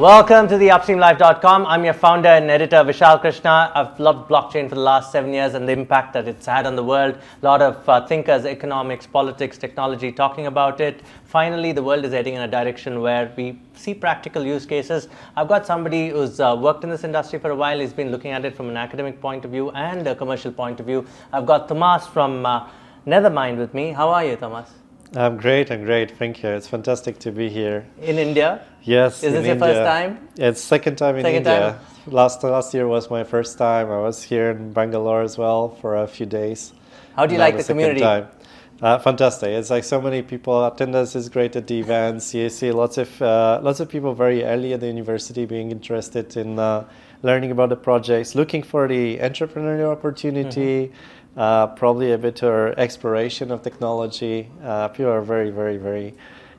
Welcome to the UpstreamLife.com. I'm your founder and editor, Vishal Krishna. I've loved blockchain for the last seven years and the impact that it's had on the world. A lot of uh, thinkers, economics, politics, technology talking about it. Finally, the world is heading in a direction where we see practical use cases. I've got somebody who's uh, worked in this industry for a while. He's been looking at it from an academic point of view and a commercial point of view. I've got Thomas from uh, Nethermind with me. How are you, Thomas? I'm great. I'm great. Thank you. It's fantastic to be here. In India? Yes. Is this your India. first time? It's second time in Second India. time? Last last year was my first time. I was here in Bangalore as well for a few days. How do you like the community? Time. Uh, fantastic! It's like so many people. Attendance is great at the events. You see lots of uh, lots of people very early at the university being interested in uh, learning about the projects, looking for the entrepreneurial opportunity. Mm-hmm. Uh, probably a bit of exploration of technology. Uh, people are very, very, very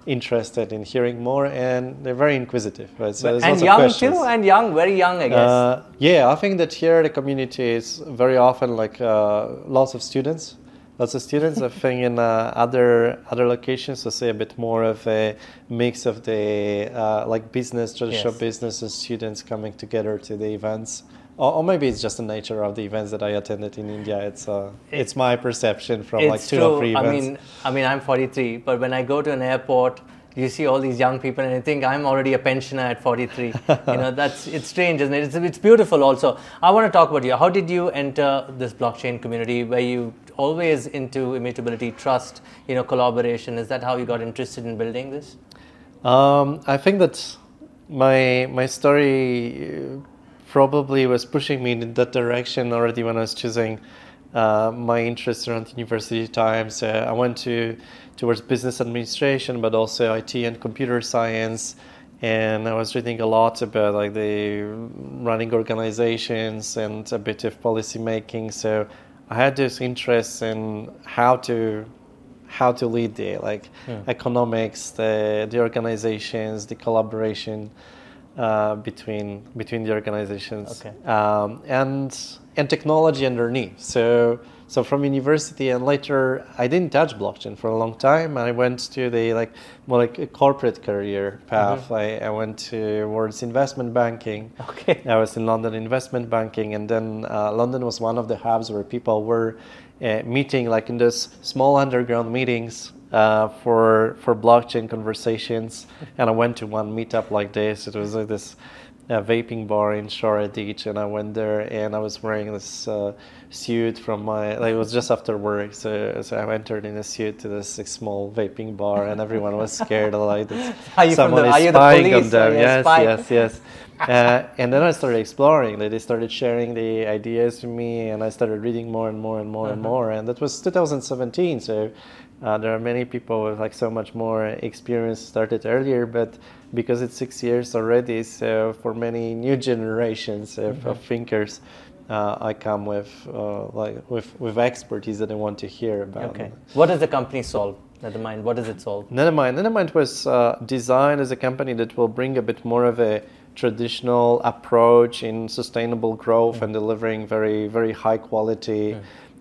interested in hearing more, and they're very inquisitive. Right? So there's and lots of young questions. too, and young, very young, I guess. Uh, yeah, I think that here the community is very often like uh, lots of students. Lots of students. I think in uh, other other locations, we see a bit more of a mix of the uh, like business, traditional Yes. business, and students coming together to the events. Or, or maybe it's just the nature of the events that I attended in India. It's uh, it's my perception from like two true. or three events. I mean, I mean, I'm 43, but when I go to an airport, you see all these young people, and I think I'm already a pensioner at 43. you know, that's it's strange, isn't it? It's, it's beautiful. Also, I want to talk about you. How did you enter this blockchain community? Were you always into immutability, trust, you know, collaboration? Is that how you got interested in building this? Um, I think that my my story uh, probably was pushing me in that direction already when I was choosing uh, my interests around university times. Uh, I went to towards business administration, but also IT and computer science. And I was reading a lot about like the running organizations and a bit of policy making. So I had this interest in how to how to lead the like economics, the the organizations, the collaboration uh, between between the organizations, Okay. um, and and technology underneath. So so from university and later, I didn't touch blockchain for a long time. I went to the like more like a corporate career path. I, I went towards investment banking. Okay. I was in London investment banking, and then uh, London was one of the hubs where people were uh, meeting, like in those small underground meetings uh, for for blockchain conversations. And I went to one meetup like this. It was like this uh, vaping bar in Shoreditch, and I went there, and I was wearing this uh, suit from my. Like, it was just after work, so so I entered in a suit to this like, small vaping bar, and everyone was scared. Like, this, Are you from someone the- is are you the spying on police or them. you're Yes, yes, yes. Uh, and then I started exploring. Like, they started sharing the ideas with me, and I started reading more and more and more and more. And that was 2017. So uh, there are many people with like so much more experience started earlier, but because it's six years already, so for many new generations of, of thinkers, uh, I come with uh, like with with expertise that I want to hear about. Okay. What does the company solve? Never mind. What does it solve? Nethermind. Nethermind was uh, designed as a company that will bring a bit more of a traditional approach in sustainable growth and delivering very, very high quality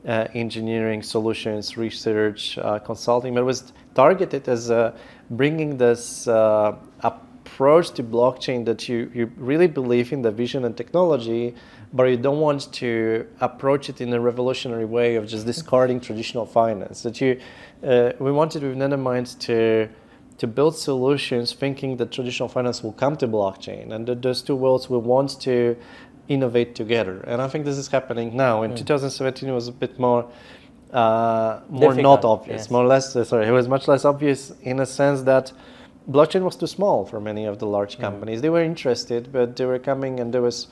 uh, engineering solutions, research, uh, consulting. But it was targeted as uh, bringing this uh, approach to blockchain that you, you really believe in the vision and technology, but you don't want to approach it in a revolutionary way of just discarding traditional finance. That you, uh, we wanted with Nethermind to to build solutions thinking that traditional finance will come to blockchain and that those two worlds will want to innovate together. And I think this is happening now. In 2017, it was a bit more. Uh, more Difficult, not obvious, yes. more or less. uh, Sorry, it was much less obvious in a sense that blockchain was too small for many of the large companies. They were interested, but they were coming, and there was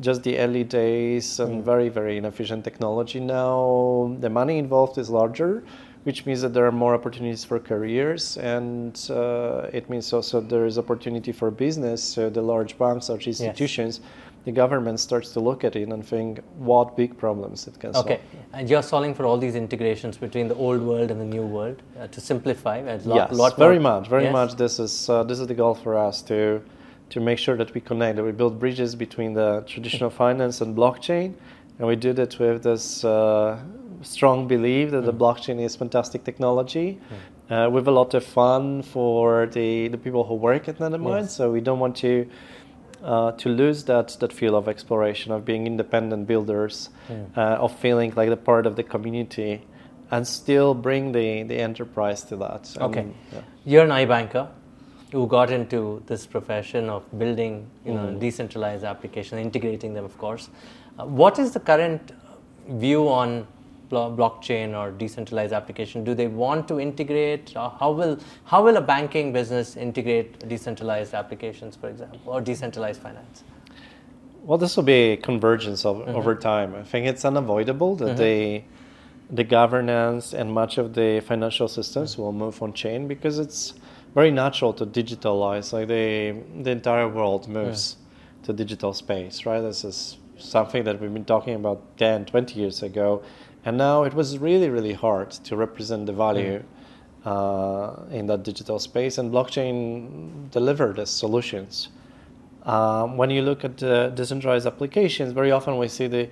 just the early days and very, very inefficient technology. Now the money involved is larger, which means that there are more opportunities for careers, and uh, it means also there is opportunity for business. So the large banks, large institutions, the government starts to look at it and think what big problems it can solve. Okay, and you're solving for all these integrations between the old world and the new world uh, to simplify. A lot, yes, lot very much, very Yes? much. This is uh, this is the goal for us to to make sure that we connect, that we build bridges between the traditional finance and blockchain, and we do that with this uh, strong belief that the Mm. blockchain is fantastic technology. Uh, with a lot of fun for the, the people who work at Nethermind. Yes. So we don't want to uh, to lose that that feel of exploration, of being independent builders, uh, of feeling like the part of the community, and still bring the, the enterprise to that. Okay. And, yeah. You're an iBanker who got into this profession of building, you know, Mm. decentralized applications, integrating them, of course. Uh, what is the current view on blockchain or decentralized application? Do they want to integrate? Uh, how will how will a banking business integrate decentralized applications, for example, or decentralized finance? Well, this will be a convergence of, mm-hmm. over time. I think it's unavoidable that mm-hmm. the the governance and much of the financial systems mm-hmm. will move on chain because it's very natural to digitalize. Like the the entire world moves to digital space, right? This is something that we've been talking about 10, 20 years ago, and now it was really, really hard to represent the value. Uh, in that digital space, and blockchain delivered as solutions. Um, when you look at uh, decentralized applications, very often we see the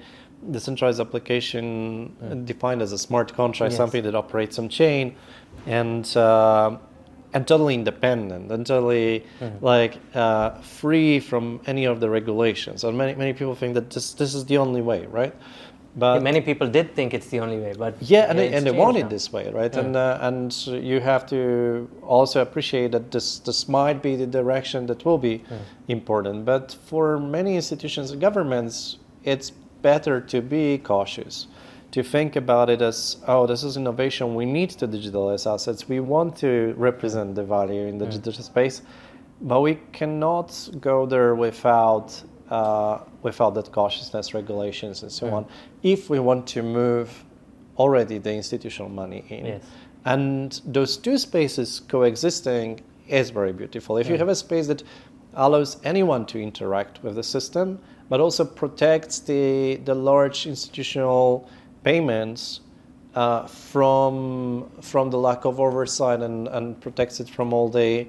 decentralized application defined as a smart contract, Yes. something that operates on chain, and uh, and totally independent, and totally like uh, free from any of the regulations. And many many people think that this this is the only way, right? But Many people did think it's the only way, but yeah, and, they, and they want now. it this way, right? And uh, and you have to also appreciate that this this might be the direction that will be important. But for many institutions and governments, it's better to be cautious, to think about it as oh, this is innovation. We need to digitalize assets. We want to represent the value in the mm. digital space, but we cannot go there without uh, without that cautiousness, regulations, and so mm. on. If we want to move already the institutional money in. Yes. And those two spaces coexisting is very beautiful. If you mm. have a space that allows anyone to interact with the system, but also protects the, the large institutional payments uh, from, from the lack of oversight and, and protects it from all the,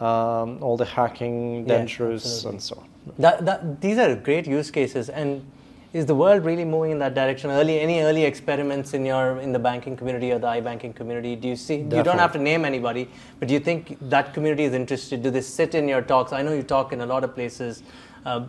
um, all the hacking Yeah, dangers absolutely. and so on. That, that, these are great use cases. And is the world really moving in that direction? Early, any early experiments in your in the banking community or the iBanking community? Do you see? You don't have to name anybody, but do you think that community is interested? Do they sit in your talks? I know you talk in a lot of places. Uh,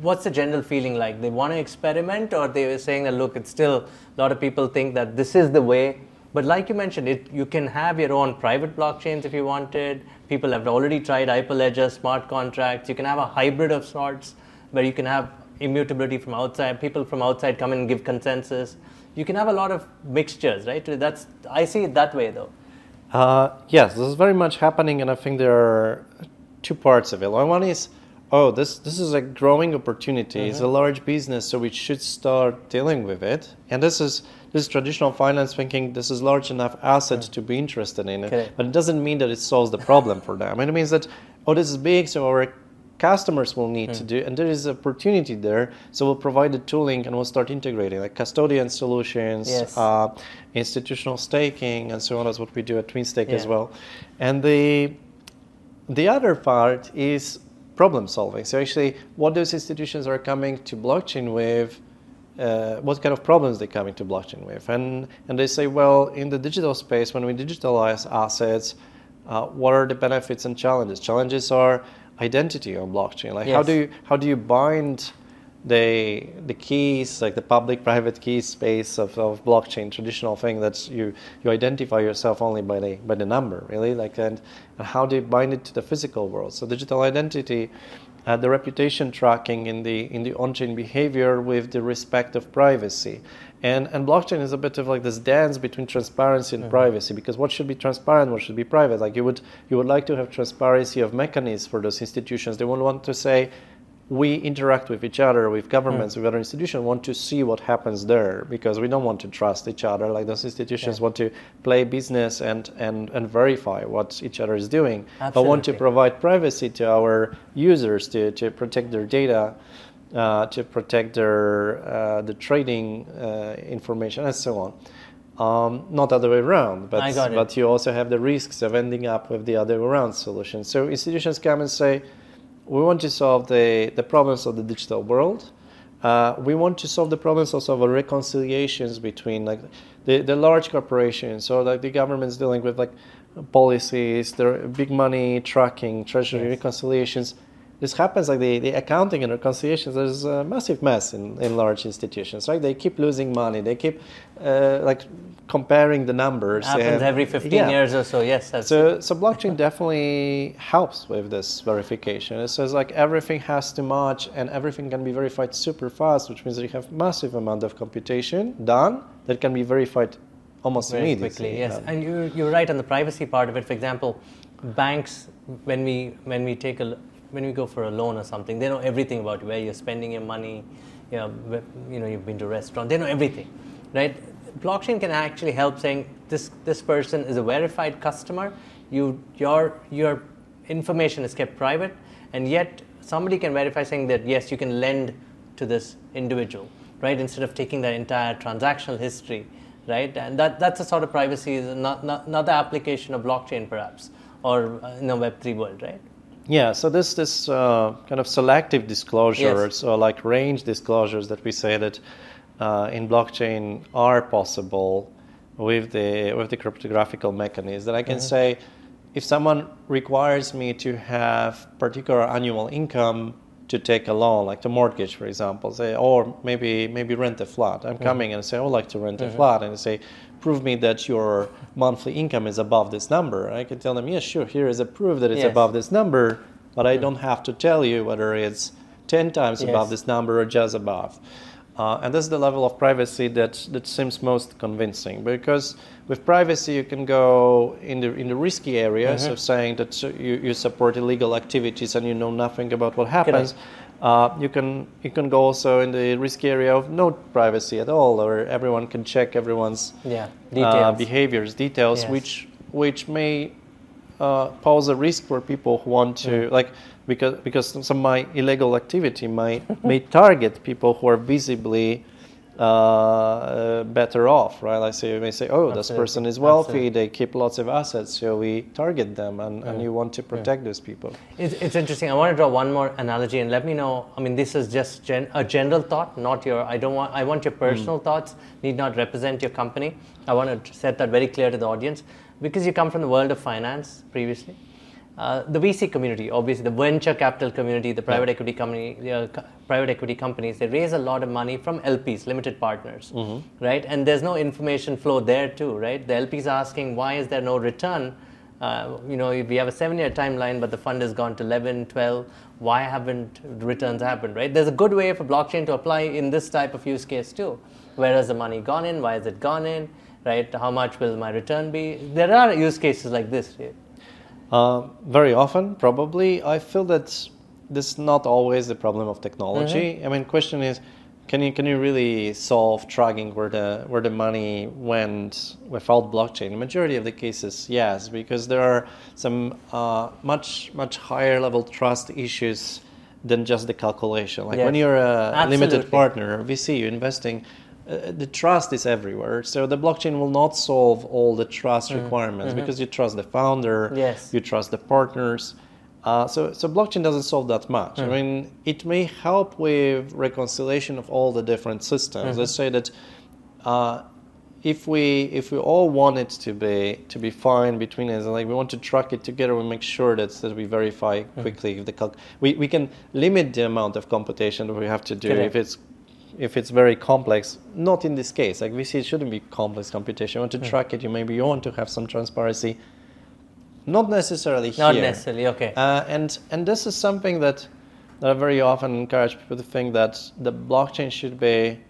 what's the general feeling like? They want to experiment, or they were saying that look, it's still a lot of people think that this is the way. But like you mentioned, it you can have your own private blockchains if you wanted. People have already tried Hyperledger, smart contracts. You can have a hybrid of sorts where you can have immutability from outside. People from outside come in and give consensus. You can have a lot of mixtures, right? That's I see it that way though. Uh, yes, this is very much happening, and I think there are two parts of it. One is, oh, this this is a growing opportunity. It's a mm-hmm. large business, so we should start dealing with it. And this is this is traditional finance thinking. This is large enough asset mm. to be interested in it, Correct. but it doesn't mean that it solves the problem for them. And it means that oh, this is big, so our customers will need to mm. do, and there is opportunity there. So we'll provide the tooling, and we'll start integrating like custodian solutions, Yes. uh, institutional staking, and so on. That's what we do at TwinStake as well. And the the other part is problem solving. So actually, what those institutions are coming to blockchain with. Uh, what kind of problems they're coming to blockchain with, and and they say, well, in the digital space, when we digitalize assets, uh, what are the benefits and challenges? Challenges are identity on blockchain. Like how do you how do you bind the the keys, like the public-private key space of, of blockchain, traditional thing that's you you identify yourself only by the by the number, really. Like and, and how do you bind it to the physical world? So digital identity, uh, the reputation tracking in the in the on-chain behavior with the respect of privacy. And, and blockchain is a bit of like this dance between transparency and privacy because what should be transparent, what should be private? Like you would you would like to have transparency of mechanisms for those institutions. They won't want to say we interact with each other, with governments, with other institutions, want to see what happens there because we don't want to trust each other. Like those institutions want to play business and, and, and verify what each other is doing, but want to provide privacy to our users to, to protect their data. Uh, to protect their uh, the trading uh, information and so on, um, not other way around. But I got it. but you also have the risks of ending up with the other way around solution. So institutions come and say, we want to solve the, the problems of the digital world. Uh, we want to solve the problems also of reconciliations between like the, the large corporations or like the governments dealing with like policies, their big money tracking, treasury Yes. reconciliations. This happens like the, the accounting and reconciliations there's a massive mess in, in large institutions right? They keep losing money they keep uh, like comparing the numbers happens every 15 yeah. years or so yes so so blockchain definitely helps with this verification. It says like everything has to match and everything can be verified super fast which means that you have massive amount of computation done that can be verified almost very immediately quickly yes. and you, you're right on the privacy part of it. For example banks when we when we take a when we go for a loan or something, they know everything about where you're spending your money. You know, you know, you've been to a restaurant. They know everything, right? Blockchain can actually help saying this this person is a verified customer. You your your information is kept private, and yet somebody can verify saying that yes, you can lend to this individual, right? Instead of taking that entire transactional history, right? And that that's a sort of privacy, not not, not the application of blockchain perhaps, or uh, in the Web three world, right? Yeah, so this this uh, kind of selective disclosures yes. or like range disclosures that we say that uh, in blockchain are possible with the with the cryptographic mechanism. That I can mm-hmm. say, if someone requires me to have particular annual income to take a loan, like the mortgage, for example, say, or maybe maybe rent a flat. I'm mm-hmm. coming and say, I would like to rent mm-hmm. a flat, and say, prove me that your monthly income is above this number. I can tell them, yes, sure, here is a proof that it's yes. above this number, but I don't have to tell you whether it's 10 times yes. above this number or just above. Uh, and this is the level of privacy that, that seems most convincing because with privacy you can go in the, in the risky areas mm-hmm. of saying that you, you support illegal activities and you know nothing about what happens. Uh, you can you can go also in the risky area of no privacy at all, or everyone can check everyone's yeah, uh, behaviors, details, yes. which which may uh, pose a risk for people who want to mm. like because because some of my illegal activity might may target people who are visibly uh, better off, right? Like say you may say, oh, Absolutely. this person is wealthy, Absolutely. they keep lots of assets, so we target them, and, and you want to protect yeah. those people. It's, it's interesting. I want to draw one more analogy, and let me know. I mean, this is just gen, a general thought, not your. I don't want. I want your personal mm. thoughts. Need not represent your company. I want to set that very clear to the audience because you come from the world of finance previously. Uh, the VC community, obviously the venture capital community, the private yeah. equity company, uh, co- private equity companies, they raise a lot of money from LPs, limited partners, mm-hmm. right? And there's no information flow there too, right? The LPs asking why is there no return? Uh, you know, we have a seven-year timeline, but the fund has gone to 11, 12. Why haven't returns happened, right? There's a good way for blockchain to apply in this type of use case too. Where has the money gone in? Why has it gone in? Right? How much will my return be? There are use cases like this. Right? Uh, very often, probably. I feel that this is not always the problem of technology. Mm-hmm. I mean, question is, can you can you really solve tracking where the where the money went without blockchain? The majority of the cases, yes, because there are some uh, much much higher level trust issues than just the calculation. Like yes. when you're a Absolutely. limited partner, VC, you're investing uh, the trust is everywhere. So the blockchain will not solve all the trust mm. requirements mm-hmm. because you trust the founder, yes. you trust the partners. Uh, so, so blockchain doesn't solve that much. Mm. I mean, it may help with reconciliation of all the different systems. Mm-hmm. Let's say that uh, if we if we all want it to be to be fine between us, and like we want to track it together, we make sure that that we verify quickly if the cal- we we can limit the amount of computation that we have to do Correct. if it's if it's very complex, not in this case. Like we see, it shouldn't be complex computation. You want to mm. track it. You maybe you want to have some transparency. Not necessarily here. Not necessarily. Okay. Uh, and and this is something that that I very often encourage people to think that the blockchain should be.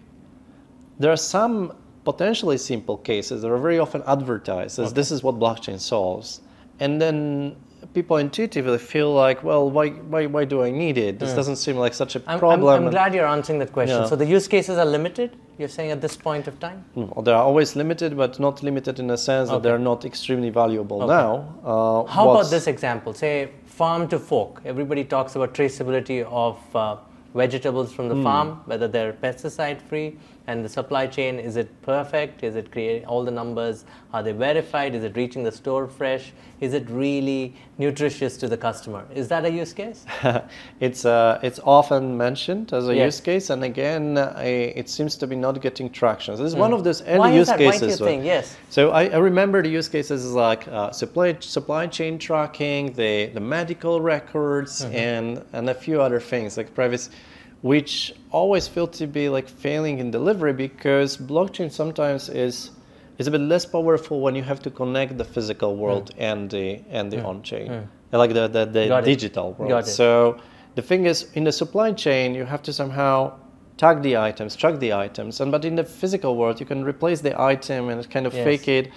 There are some potentially simple cases that are very often advertised as okay. this is what blockchain solves, and then people intuitively feel like, well, why, why, why do I need it? This mm. doesn't seem like such a problem. I'm, I'm, glad you're answering that question. Yeah. So the use cases are limited, you're saying at this point of time? Hmm, well, they're always limited, but not limited in the sense okay. that they're not extremely valuable okay. now. Uh, How about this example? Say farm to fork. Everybody talks about traceability of uh, vegetables from the mm. farm, whether they're pesticide free And the supply chain, is it perfect? Is it creating all the numbers? Are they verified? Is it reaching the store fresh? Is it really nutritious to the customer? Is that a use case? it's uh, it's often mentioned as a Yes. use case, and again, uh, it seems to be not getting traction. So this is one of those early. Why is use that? Do you cases. think? Yes. So I, I remember the use cases like uh, supply supply chain tracking, the the medical records, Mm-hmm. and and a few other things like privacy, which always feel to be like failing in delivery because blockchain sometimes is is a bit less powerful when you have to connect the physical world and the and the on chain, like the the, the. Got it. digital world. So the thing is, in the supply chain, you have to somehow tag the items, track the items, and but in the physical world, you can replace the item and kind of Yes. fake it,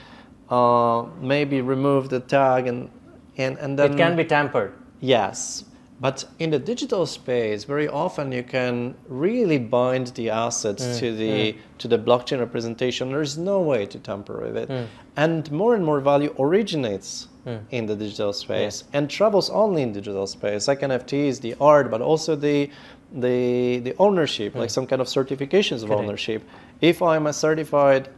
uh, maybe remove the tag, and and and then It can be tampered. yes. But in the digital space, very often you can really bind the assets Mm, to the to the blockchain representation. There's no way to tamper with it, Mm. and more and more value originates in the digital space and travels only in digital space, like NFTs, the art, but also the the the ownership, like some kind of certifications of Correct. ownership. If I'm a certified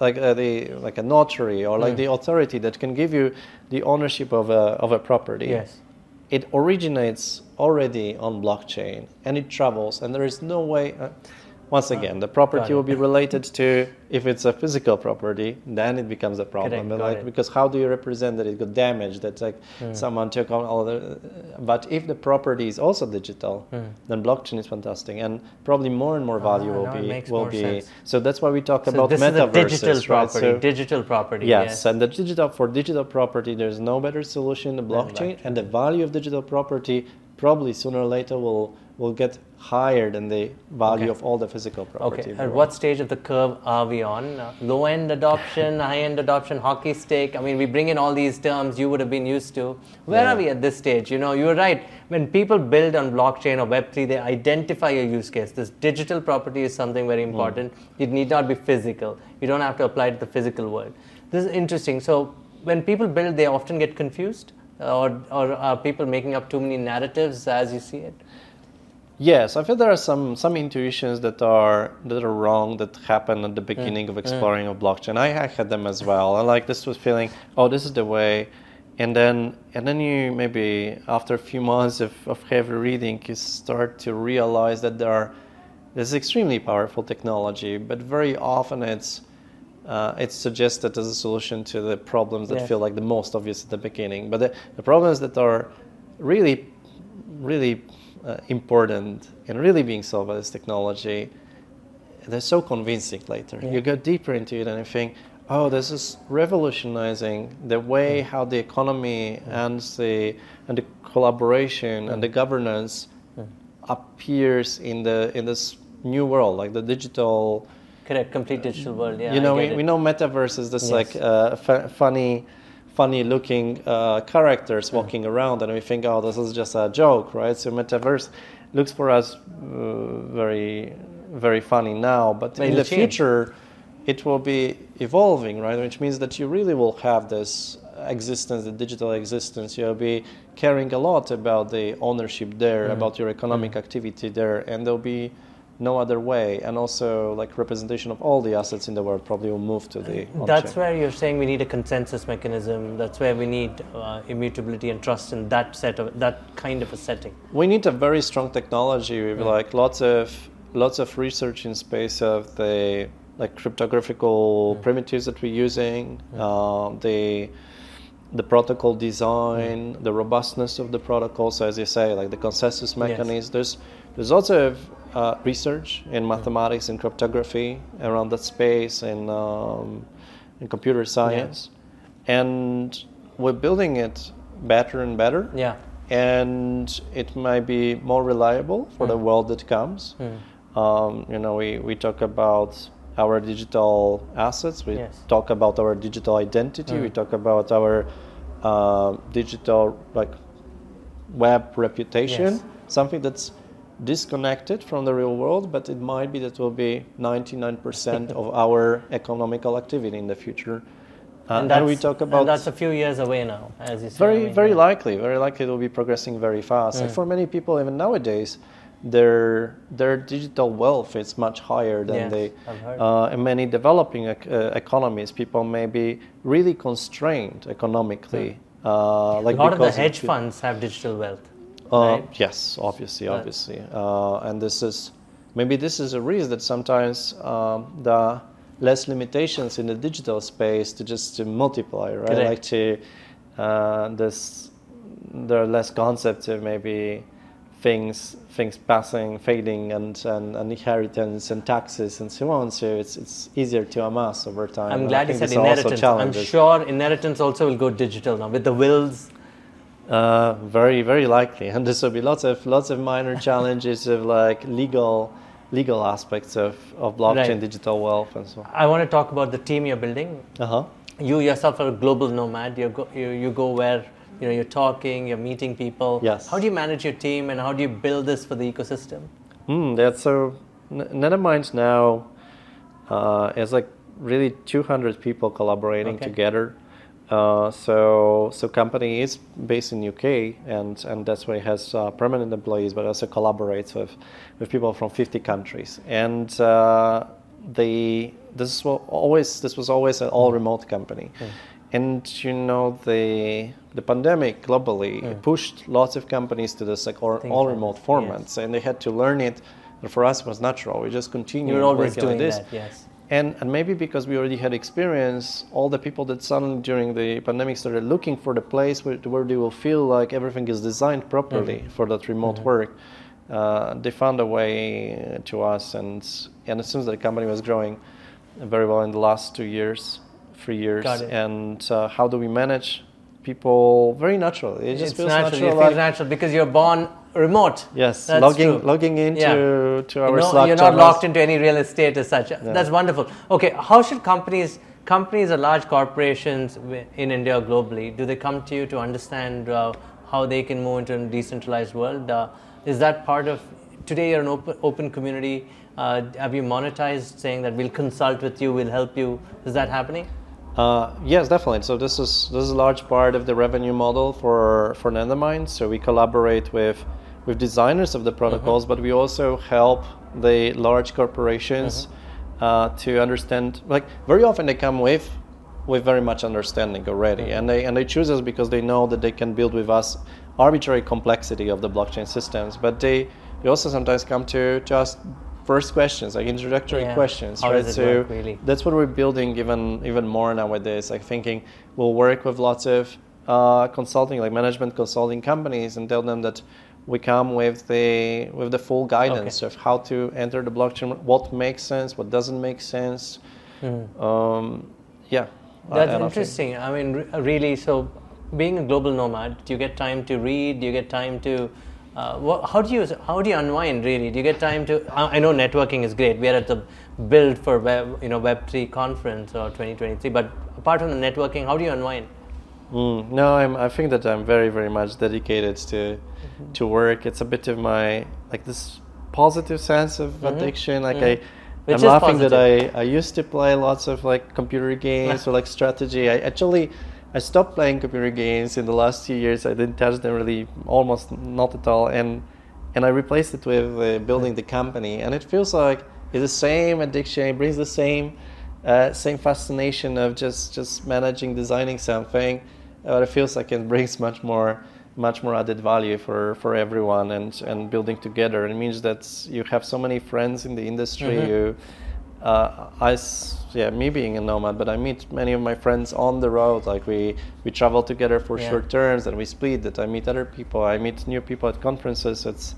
like uh, the like a notary or like Mm. the authority that can give you the ownership of a of a property Yes. It originates already on blockchain and it travels and there is no way uh, once again the property will be related to if it's a physical property then it becomes a problem Correct, like because how do you represent that it got damaged that like Hmm. someone took on all the but if the property is also digital then blockchain is fantastic and probably more and more value. Ah, will now it be will be sense. so that's why we talk So about this is a metaverses digital right? property. So- digital property. Yes, and the digital for digital property, there's no better solution than blockchain, blockchain. and the value of digital property probably sooner or later will will get higher than the value Okay. of all the physical property. Okay, at what stage of the curve are we on? Uh, low end adoption, high end adoption, hockey stick? I mean, we bring in all these terms you would have been used to. Where Yeah. are we at this stage? You know, you're right. When people build on blockchain or Web3, they identify a use case. This digital property is something very important. It need not be physical. You don't have to apply it to the physical world. This is interesting. So, when people build, they often get confused? Or, or are people making up too many narratives as you see it? Yes, I feel there are some some intuitions that are that are wrong that happen at the Mm. beginning of exploring of blockchain. I, I had them as well. And like this was feeling, oh, this is the way, and then and then you maybe after a few months of, of heavy reading, you start to realize that there are this is extremely powerful technology, but very often it's uh, it's suggested as a solution to the problems that Yes. feel like the most obvious at the beginning. But the, the problems that are really, really uh, important and really being solved by this technology, they're so convincing later. Yeah. You go deeper into it and you think, oh, this is revolutionizing the way mm. how the economy mm. and the and the collaboration and the mm. governance appears in the in this new world, like the digital Correct, complete digital world. Uh, yeah, you know, we, we know metaverse is this Yes. like uh, fu- funny, funny looking uh, characters walking around, and we think, oh, this is just a joke, right? So metaverse looks for us uh, very, very funny now, but in the change. future, it will be evolving, right? Which means that you really will have this existence, the digital existence. You'll be caring a lot about the ownership there, Mm. about your economic activity there, and there'll be no other way. And also, like representation of all the assets in the world probably will move to the. That's where you're saying we need a consensus mechanism. That's where we need uh, immutability and trust in that set of that kind of a setting. we need a very strong technology with Mm. like lots of lots of research in space of the like cryptographical Mm. primitives that we're using, um, the the protocol design, Mm. the robustness of the protocol. So as you say, like the consensus mechanism. There's there's also uh, research in Mm. mathematics and cryptography around that space and um, in computer science, and we're building it better and better Yeah. and it might be more reliable for the world that comes. Um, you know, we, we talk about our digital assets. We Yes. talk about our digital identity. We talk about our uh, digital like web reputation. Yes. Something that's disconnected from the real world, but it might be that will be 99% of our economical activity in the future. Uh, and, we that's- talk and about that's a few years away now, as you say. very I mean, very yeah. likely very likely it will be progressing very fast Mm. like for many people even nowadays their their digital wealth is much higher than Yes, the uh, in many developing ec- uh, economies. People may be really constrained economically. Uh, like a lot of the hedge funds have digital wealth. Uh, right? Yes, obviously, Right. obviously, uh, and this is maybe this is a reason that sometimes um, the less limitations in the digital space to just to multiply, right? Correct. Like to uh, this, there are less concepts of maybe things things passing, fading, and, and, and inheritance and taxes and so on. So it's it's easier to amass over time. I'm glad you said are inheritance. I'm sure inheritance also will go digital now with the wills. Uh, very, very likely, and this will be lots of lots of minor challenges of like legal legal aspects of, of blockchain, Right. digital wealth, and so on. I want to talk about the team you're building. Uh huh. You yourself are a global nomad. You go, you, you go where you know you're talking, you're meeting people. Yes. How do you manage your team and how do you build this for the ecosystem? Hmm. That's so. N- Netherminds now uh, is like really 200 people collaborating Okay. together. Uh, so so company is based in UK and and that's why it has uh, permanent employees, but also collaborates with with people from 50 countries. And uh, they this was always this was always an all remote company. And you know the the pandemic globally pushed lots of companies to this like all, all remote Yes. and they had to learn it. But for us, it was natural. We just continued. Always working doing this. that, yes. And, and maybe because we already had experience, all the people that suddenly during the pandemic started looking for the place where, where they will feel like everything is designed properly Mm-hmm. for that remote work, uh, they found a way to us. And, and it seems that the company was growing very well in the last two years, three years. And uh, how do we manage people very naturally? It just it's feels natural. natural. You feel like- natural because you're born remote. yes, That's logging, true. logging into Yeah. to our you know, Slack you're not channels. locked into any real estate as such. That's wonderful. Okay, how should companies, companies or large corporations in India globally, do they come to you to understand uh, how they can move into a decentralized world? Uh, is that part of today? You're an open, open community. Uh, have you monetized saying that we'll consult with you, we'll help you? Is that happening? Uh, yes, definitely. So this is this is a large part of the revenue model for for Nethermind. So we collaborate with with designers of the protocols, but we also help the large corporations uh, to understand. Like very often, they come with with very much understanding already, and they and they choose us because they know that they can build with us arbitrary complexity of the blockchain systems. But they they also sometimes come to just first questions, like introductory Yeah. questions, How right? so work, really? that's what we're building even even more nowadays. Like thinking we'll work with lots of uh, consulting, like management consulting companies, and tell them that we come with the with the full guidance of how to enter the blockchain, what makes sense, what doesn't make sense. Um, yeah. That's I- I don't think- interesting. I mean, re- really. So, being a global nomad, do you get time to read? Do you get time to? Uh, what, how do you how do you unwind? Really, do you get time to? I, I know networking is great. We are at the Build for Web, you know, Web three conference or 2023. But apart from the networking, how do you unwind? Mm, no, I'm, I think that I'm very, very much dedicated to to work. It's a bit of my like this positive sense of addiction. Like I, Mm-hmm. Which I'm laughing that I, I used to play lots of like computer games or like strategy. I actually I stopped playing computer games in the last few years. I didn't touch them really, almost not at all, and and I replaced it with uh, building the company. And it feels like it's the same addiction. It brings the same uh, same fascination of just just managing, designing something. But it feels like it brings much more much more added value for, for everyone and, and building together. It means that you have so many friends in the industry. You, uh, I, yeah, me being a nomad, but I meet many of my friends on the road. Like we, we travel together for Yeah. short terms and we split. That I meet other people. I meet new people at conferences. It's,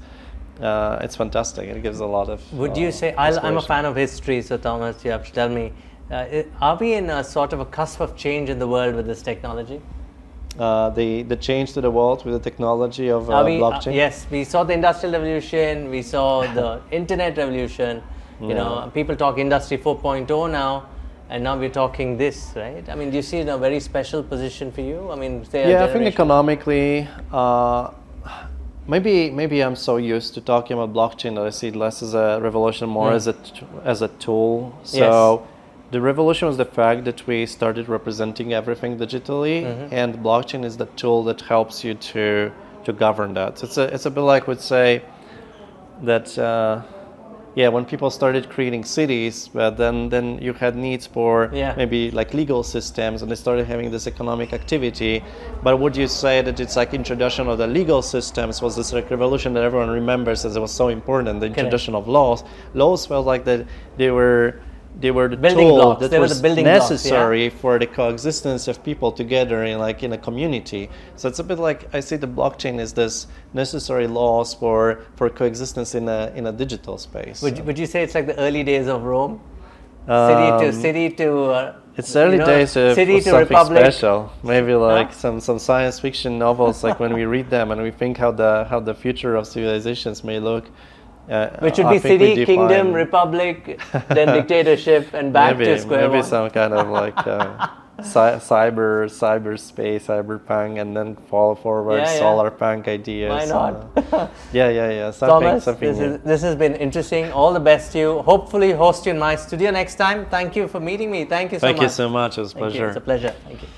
uh, it's fantastic. It gives a lot of. Would uh, you say I'll, I'm a fan of history? So Thomas, you have to tell me. Uh, are we in a sort of a cusp of change in the world with this technology? Uh, the the change to the world with the technology of uh, we, uh, blockchain. yes, we saw the industrial revolution, we saw the internet revolution. You know, people talk industry 4.0 now, and now we're talking this, right? I mean, do you see in a very special position for you? I mean, say yeah, I think economically, uh, maybe maybe I'm so used to talking about blockchain that I see it less as a revolution, more Mm. as a as a tool. So the revolution was the fact that we started representing everything digitally, Mm-hmm. and blockchain is the tool that helps you to to govern that. So It's a it's a bit like would say. that uh, yeah, when people started creating cities, but then then you had needs for Yeah. maybe like legal systems, and they started having this economic activity. But would you say that it's like introduction of the legal systems was this like revolution that everyone remembers as it was so important? The introduction of laws. Laws felt like that they were. They were the Building tool blocks. that They was the building blocks, yeah. necessary for the coexistence of people together in like in a community. So it's a bit like I see the blockchain is this necessary laws for for coexistence in a in a digital space. Would, you- would you say it's like the early days of Rome? city to Um, city to. Uh, It's early you know, days of, city something republic. special. Maybe like Huh? some, some science fiction novels, like when we read them and we think how the how the future of civilizations may look. Uh, Which would be city, kingdom, republic, then dictatorship, and back maybe, to square maybe one. some kind of like uh, cy- cyber cyberspace, cyberpunk, and then fall forward Yeah, yeah. solar punk ideas. Why uh, not? yeah, yeah, yeah. Something, Thomas, something this, is, this has been interesting. All the best to you. Hopefully, host you in my studio next time. Thank you for meeting me. Thank you so Thank much. Thank you so much. It was a pleasure. It's a pleasure. Thank you.